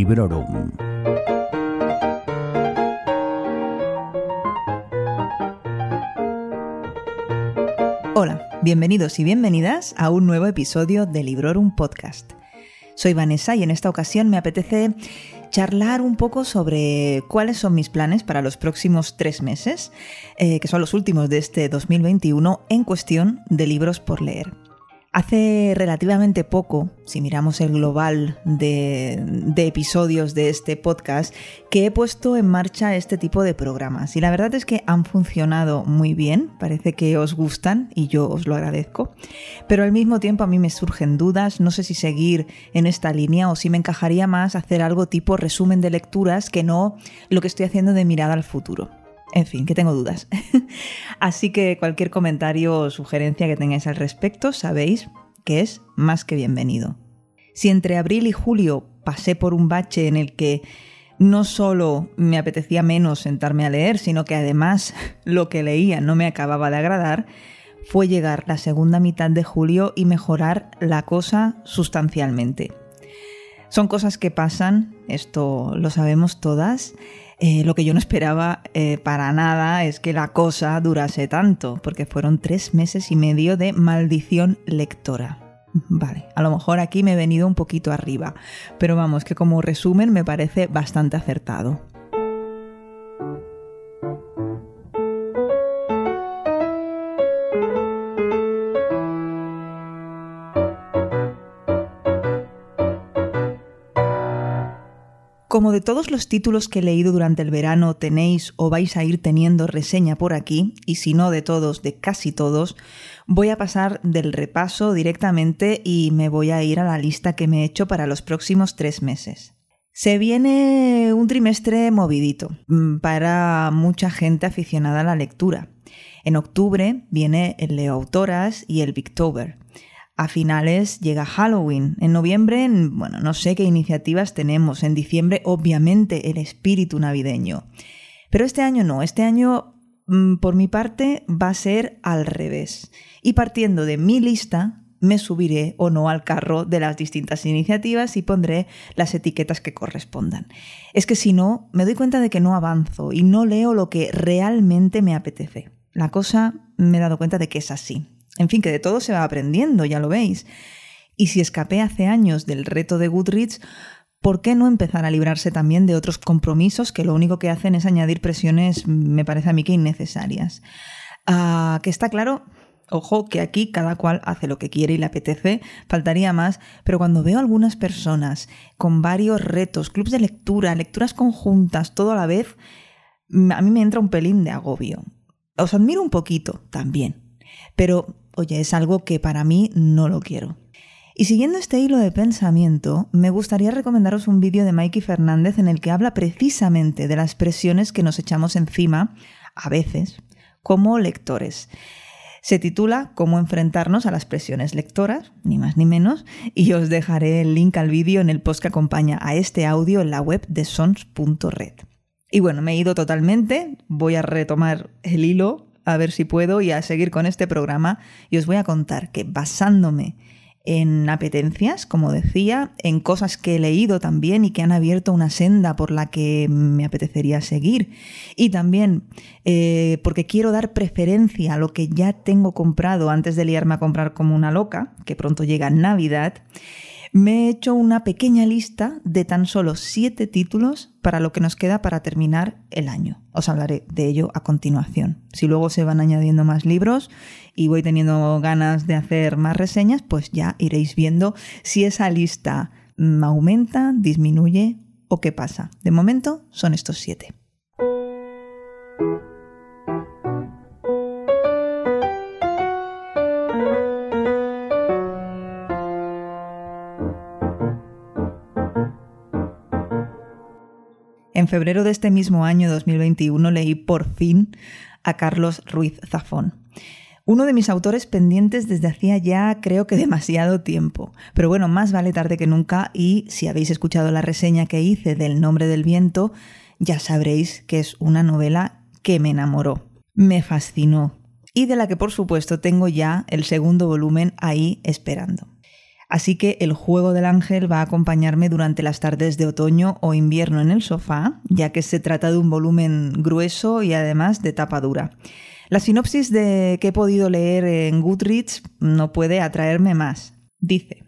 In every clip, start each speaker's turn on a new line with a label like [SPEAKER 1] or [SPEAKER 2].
[SPEAKER 1] Librorum.
[SPEAKER 2] Hola, bienvenidos y bienvenidas a un nuevo episodio de Librorum Podcast. Soy Vanessa y en esta ocasión me apetece charlar un poco sobre cuáles son mis planes para los próximos tres meses, eh, que son los últimos de este 2021, en cuestión de libros por leer. Hace relativamente poco, si miramos el global de, episodios de este podcast, que he puesto en marcha este tipo de programas. Y la verdad es que han funcionado muy bien, parece que os gustan y yo os lo agradezco. Pero al mismo tiempo a mí me surgen dudas, no sé si seguir en esta línea o si me encajaría más hacer algo tipo resumen de lecturas que no lo que estoy haciendo de mirada al futuro. En fin, que tengo dudas. Así que cualquier comentario o sugerencia que tengáis al respecto, sabéis que es más que bienvenido. Si entre abril y julio pasé por un bache en el que no solo me apetecía menos sentarme a leer, sino que además lo que leía no me acababa de agradar, fue llegar la segunda mitad de julio y mejorar la cosa sustancialmente. Son cosas que pasan, esto lo sabemos todas, eh, lo que yo no esperaba eh, para nada es que la cosa durase tanto, porque fueron tres meses y medio de maldición lectora. Vale, a lo mejor aquí me he venido un poquito arriba, pero vamos, que como resumen me parece bastante acertado. Como de todos los títulos que he leído durante el verano tenéis o vais a ir teniendo reseña por aquí, y si no de todos, de casi todos, voy a pasar del repaso directamente y me voy a ir a la lista que me he hecho para los próximos tres meses. Se viene un trimestre movidito mm, para mucha gente aficionada a la lectura. En octubre viene el Leo Autoras y el Victober. A finales llega Halloween. En noviembre, bueno, no sé qué iniciativas tenemos. En diciembre, obviamente, el espíritu navideño. Pero este año no. Este año, mm, por mi parte, va a ser al revés. Y partiendo de mi lista, me subiré o no al carro de las distintas iniciativas y pondré las etiquetas que correspondan. Es que si no, me doy cuenta de que no avanzo y no leo lo que realmente me apetece. La cosa me he dado cuenta de que es así. En fin, que de todo se va aprendiendo, ya lo veis. Y si escapé hace años del reto de Goodreads, ¿por qué no empezar a librarse también de otros compromisos que lo único que hacen es añadir presiones, me parece a mí que innecesarias? Ah, que está claro, ojo, que aquí cada cual hace lo que quiere y le apetece, faltaría más, pero cuando veo algunas personas con varios retos, clubs de lectura, lecturas conjuntas, todo a la vez, a mí me entra un pelín de agobio. Os admiro un poquito también, pero oye, es algo que para mí no lo quiero. Y siguiendo este hilo de pensamiento, me gustaría recomendaros un vídeo de Mikey Fernández en el que habla precisamente de las presiones que nos echamos encima, a veces, como lectores. Se titula Cómo enfrentarnos a las presiones lectoras, ni más ni menos, y os dejaré el link al vídeo en el post que acompaña a este audio en la web de sons.red. Y bueno, me he ido totalmente, voy a retomar el hilo a ver si puedo y a seguir con este programa y os voy a contar que basándome en apetencias, como decía, en cosas que he leído también y que han abierto una senda por la que me apetecería seguir. Y también eh, porque quiero dar preferencia a lo que ya tengo comprado antes de liarme a comprar como una loca, que pronto llega Navidad me he hecho una pequeña lista de tan solo siete títulos para lo que nos queda para terminar el año. Os hablaré de ello a continuación. Si luego se van añadiendo más libros y voy teniendo ganas de hacer más reseñas, pues ya iréis viendo si esa lista aumenta, disminuye o qué pasa. De momento son estos siete. En febrero de este mismo año 2021 leí por fin a Carlos Ruiz Zafón. Uno de mis autores pendientes desde hacía ya creo que demasiado tiempo. Pero bueno, más vale tarde que nunca y si habéis escuchado la reseña que hice del nombre del viento, ya sabréis que es una novela que me enamoró, me fascinó y de la que por supuesto tengo ya el segundo volumen ahí esperando. Así que el juego del ángel va a acompañarme durante las tardes de otoño o invierno en el sofá, ya que se trata de un volumen grueso y además de tapa dura. La sinopsis de que he podido leer en Goodreads no puede atraerme más. Dice,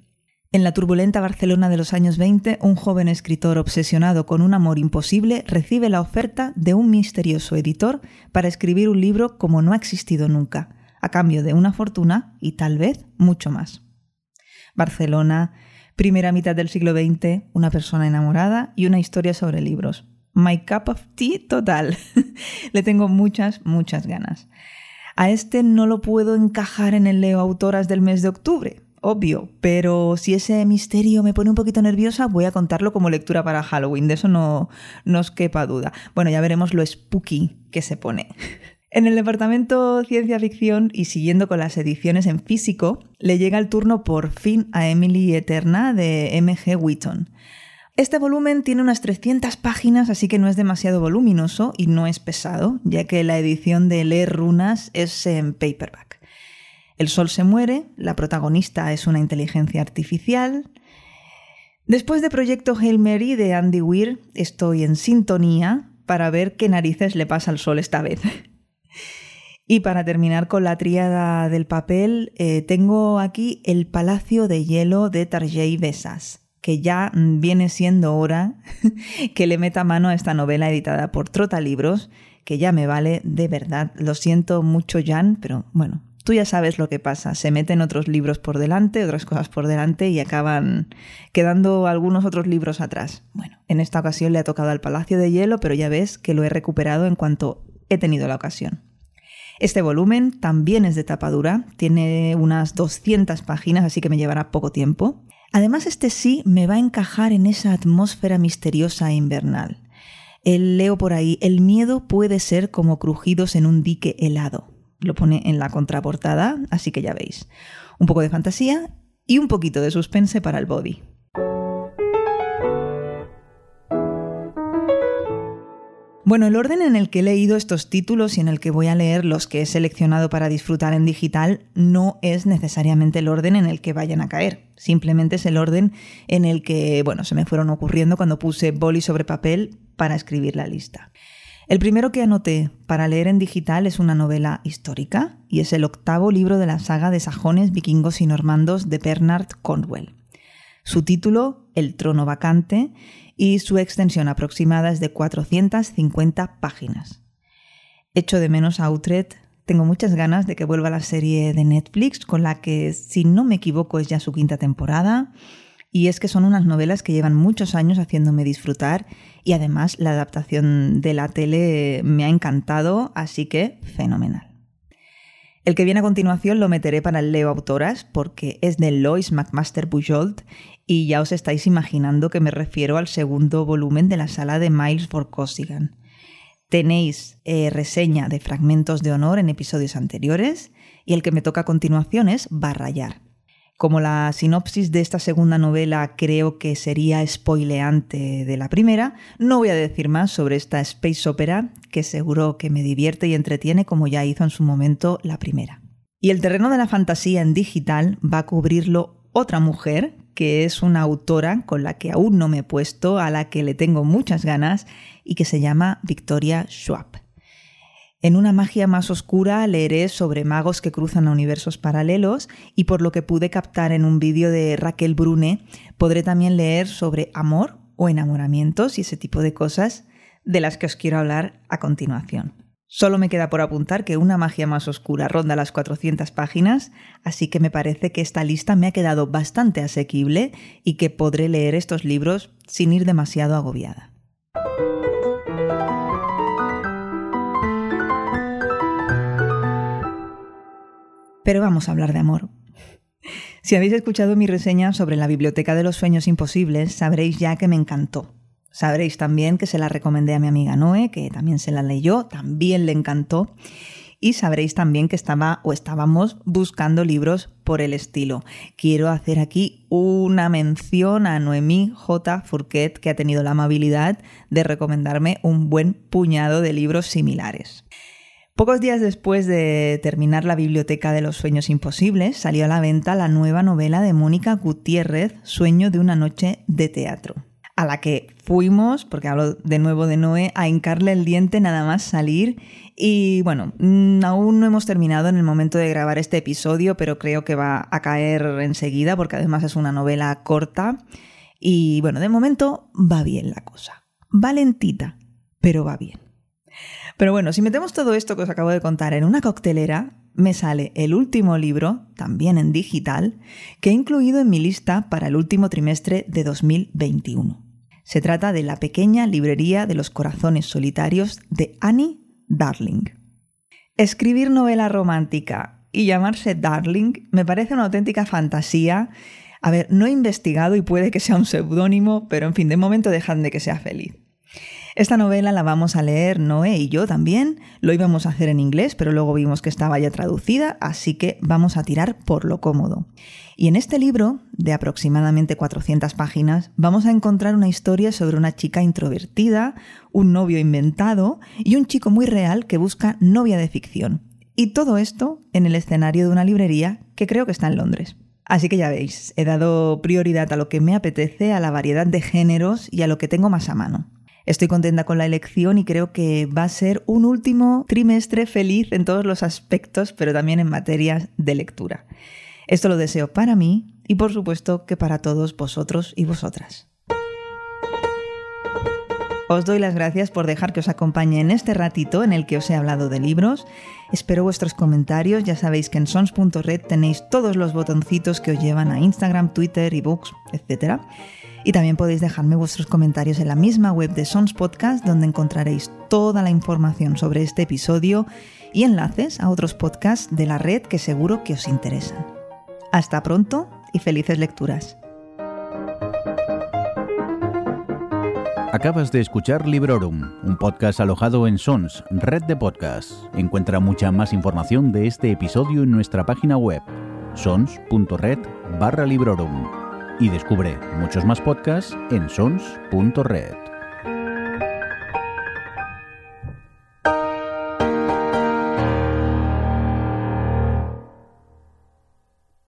[SPEAKER 2] en la turbulenta Barcelona de los años 20, un joven escritor obsesionado con un amor imposible recibe la oferta de un misterioso editor para escribir un libro como no ha existido nunca, a cambio de una fortuna y tal vez mucho más. Barcelona, primera mitad del siglo XX, una persona enamorada y una historia sobre libros. My cup of tea total. Le tengo muchas, muchas ganas. A este no lo puedo encajar en el Leo Autoras del mes de octubre, obvio, pero si ese misterio me pone un poquito nerviosa, voy a contarlo como lectura para Halloween, de eso no, no os quepa duda. Bueno, ya veremos lo spooky que se pone. En el departamento ciencia ficción y siguiendo con las ediciones en físico, le llega el turno por fin a Emily Eterna de MG Wheaton. Este volumen tiene unas 300 páginas, así que no es demasiado voluminoso y no es pesado, ya que la edición de Leer Runas es en paperback. El sol se muere, la protagonista es una inteligencia artificial. Después de Proyecto Hail Mary de Andy Weir, estoy en sintonía para ver qué narices le pasa al sol esta vez. Y para terminar con la tríada del papel, eh, tengo aquí El Palacio de Hielo de Tarjei Besas, que ya viene siendo hora que le meta mano a esta novela editada por Trota Libros, que ya me vale de verdad. Lo siento mucho, Jan, pero bueno, tú ya sabes lo que pasa. Se meten otros libros por delante, otras cosas por delante y acaban quedando algunos otros libros atrás. Bueno, en esta ocasión le ha tocado al Palacio de Hielo, pero ya ves que lo he recuperado en cuanto he tenido la ocasión. Este volumen también es de tapa dura, tiene unas 200 páginas, así que me llevará poco tiempo. Además, este sí me va a encajar en esa atmósfera misteriosa e invernal. El leo por ahí, el miedo puede ser como crujidos en un dique helado. Lo pone en la contraportada, así que ya veis. Un poco de fantasía y un poquito de suspense para el body. Bueno, el orden en el que he leído estos títulos y en el que voy a leer los que he seleccionado para disfrutar en digital no es necesariamente el orden en el que vayan a caer. Simplemente es el orden en el que, bueno, se me fueron ocurriendo cuando puse boli sobre papel para escribir la lista. El primero que anoté para leer en digital es una novela histórica y es el octavo libro de la saga de sajones, vikingos y normandos de Bernard Cornwell. Su título, El trono vacante, y su extensión aproximada es de 450 páginas. Echo de menos a Outred, tengo muchas ganas de que vuelva la serie de Netflix, con la que, si no me equivoco, es ya su quinta temporada. Y es que son unas novelas que llevan muchos años haciéndome disfrutar y además la adaptación de la tele me ha encantado, así que fenomenal. El que viene a continuación lo meteré para el Leo Autoras porque es de Lois McMaster Bujold y ya os estáis imaginando que me refiero al segundo volumen de la sala de Miles for Costigan. Tenéis eh, reseña de fragmentos de honor en episodios anteriores y el que me toca a continuación es Barrayar. Como la sinopsis de esta segunda novela creo que sería spoileante de la primera, no voy a decir más sobre esta space opera que seguro que me divierte y entretiene como ya hizo en su momento la primera. Y el terreno de la fantasía en digital va a cubrirlo otra mujer, que es una autora con la que aún no me he puesto, a la que le tengo muchas ganas, y que se llama Victoria Schwab. En una magia más oscura leeré sobre magos que cruzan universos paralelos y por lo que pude captar en un vídeo de Raquel Brune, podré también leer sobre amor o enamoramientos y ese tipo de cosas de las que os quiero hablar a continuación. Solo me queda por apuntar que una magia más oscura ronda las 400 páginas, así que me parece que esta lista me ha quedado bastante asequible y que podré leer estos libros sin ir demasiado agobiada. Pero vamos a hablar de amor. Si habéis escuchado mi reseña sobre la Biblioteca de los Sueños Imposibles, sabréis ya que me encantó. Sabréis también que se la recomendé a mi amiga Noé, que también se la leyó, también le encantó. Y sabréis también que estaba o estábamos buscando libros por el estilo. Quiero hacer aquí una mención a Noemí J. Fourquet, que ha tenido la amabilidad de recomendarme un buen puñado de libros similares. Pocos días después de terminar la Biblioteca de los Sueños Imposibles, salió a la venta la nueva novela de Mónica Gutiérrez, Sueño de una noche de teatro, a la que fuimos, porque hablo de nuevo de Noé, a hincarle el diente nada más salir. Y bueno, mm, aún no hemos terminado en el momento de grabar este episodio, pero creo que va a caer enseguida, porque además es una novela corta. Y bueno, de momento va bien la cosa. Valentita, pero va bien. Pero bueno, si metemos todo esto que os acabo de contar en una coctelera, me sale el último libro, también en digital, que he incluido en mi lista para el último trimestre de 2021. Se trata de La pequeña librería de los corazones solitarios de Annie Darling. Escribir novela romántica y llamarse Darling me parece una auténtica fantasía. A ver, no he investigado y puede que sea un seudónimo, pero en fin, de momento dejadme que sea feliz. Esta novela la vamos a leer Noé y yo también. Lo íbamos a hacer en inglés, pero luego vimos que estaba ya traducida, así que vamos a tirar por lo cómodo. Y en este libro, de aproximadamente 400 páginas, vamos a encontrar una historia sobre una chica introvertida, un novio inventado y un chico muy real que busca novia de ficción. Y todo esto en el escenario de una librería que creo que está en Londres. Así que ya veis, he dado prioridad a lo que me apetece, a la variedad de géneros y a lo que tengo más a mano. Estoy contenta con la elección y creo que va a ser un último trimestre feliz en todos los aspectos, pero también en materias de lectura. Esto lo deseo para mí y por supuesto que para todos vosotros y vosotras. Os doy las gracias por dejar que os acompañe en este ratito en el que os he hablado de libros. Espero vuestros comentarios. Ya sabéis que en sons.red tenéis todos los botoncitos que os llevan a Instagram, Twitter, ebooks, etc. Y también podéis dejarme vuestros comentarios en la misma web de Sons Podcast, donde encontraréis toda la información sobre este episodio y enlaces a otros podcasts de la red que seguro que os interesan. Hasta pronto y felices lecturas.
[SPEAKER 1] Acabas de escuchar Librorum, un podcast alojado en Sons, red de podcasts. Encuentra mucha más información de este episodio en nuestra página web, sons.red barra Librorum y descubre muchos más podcasts en sons.red.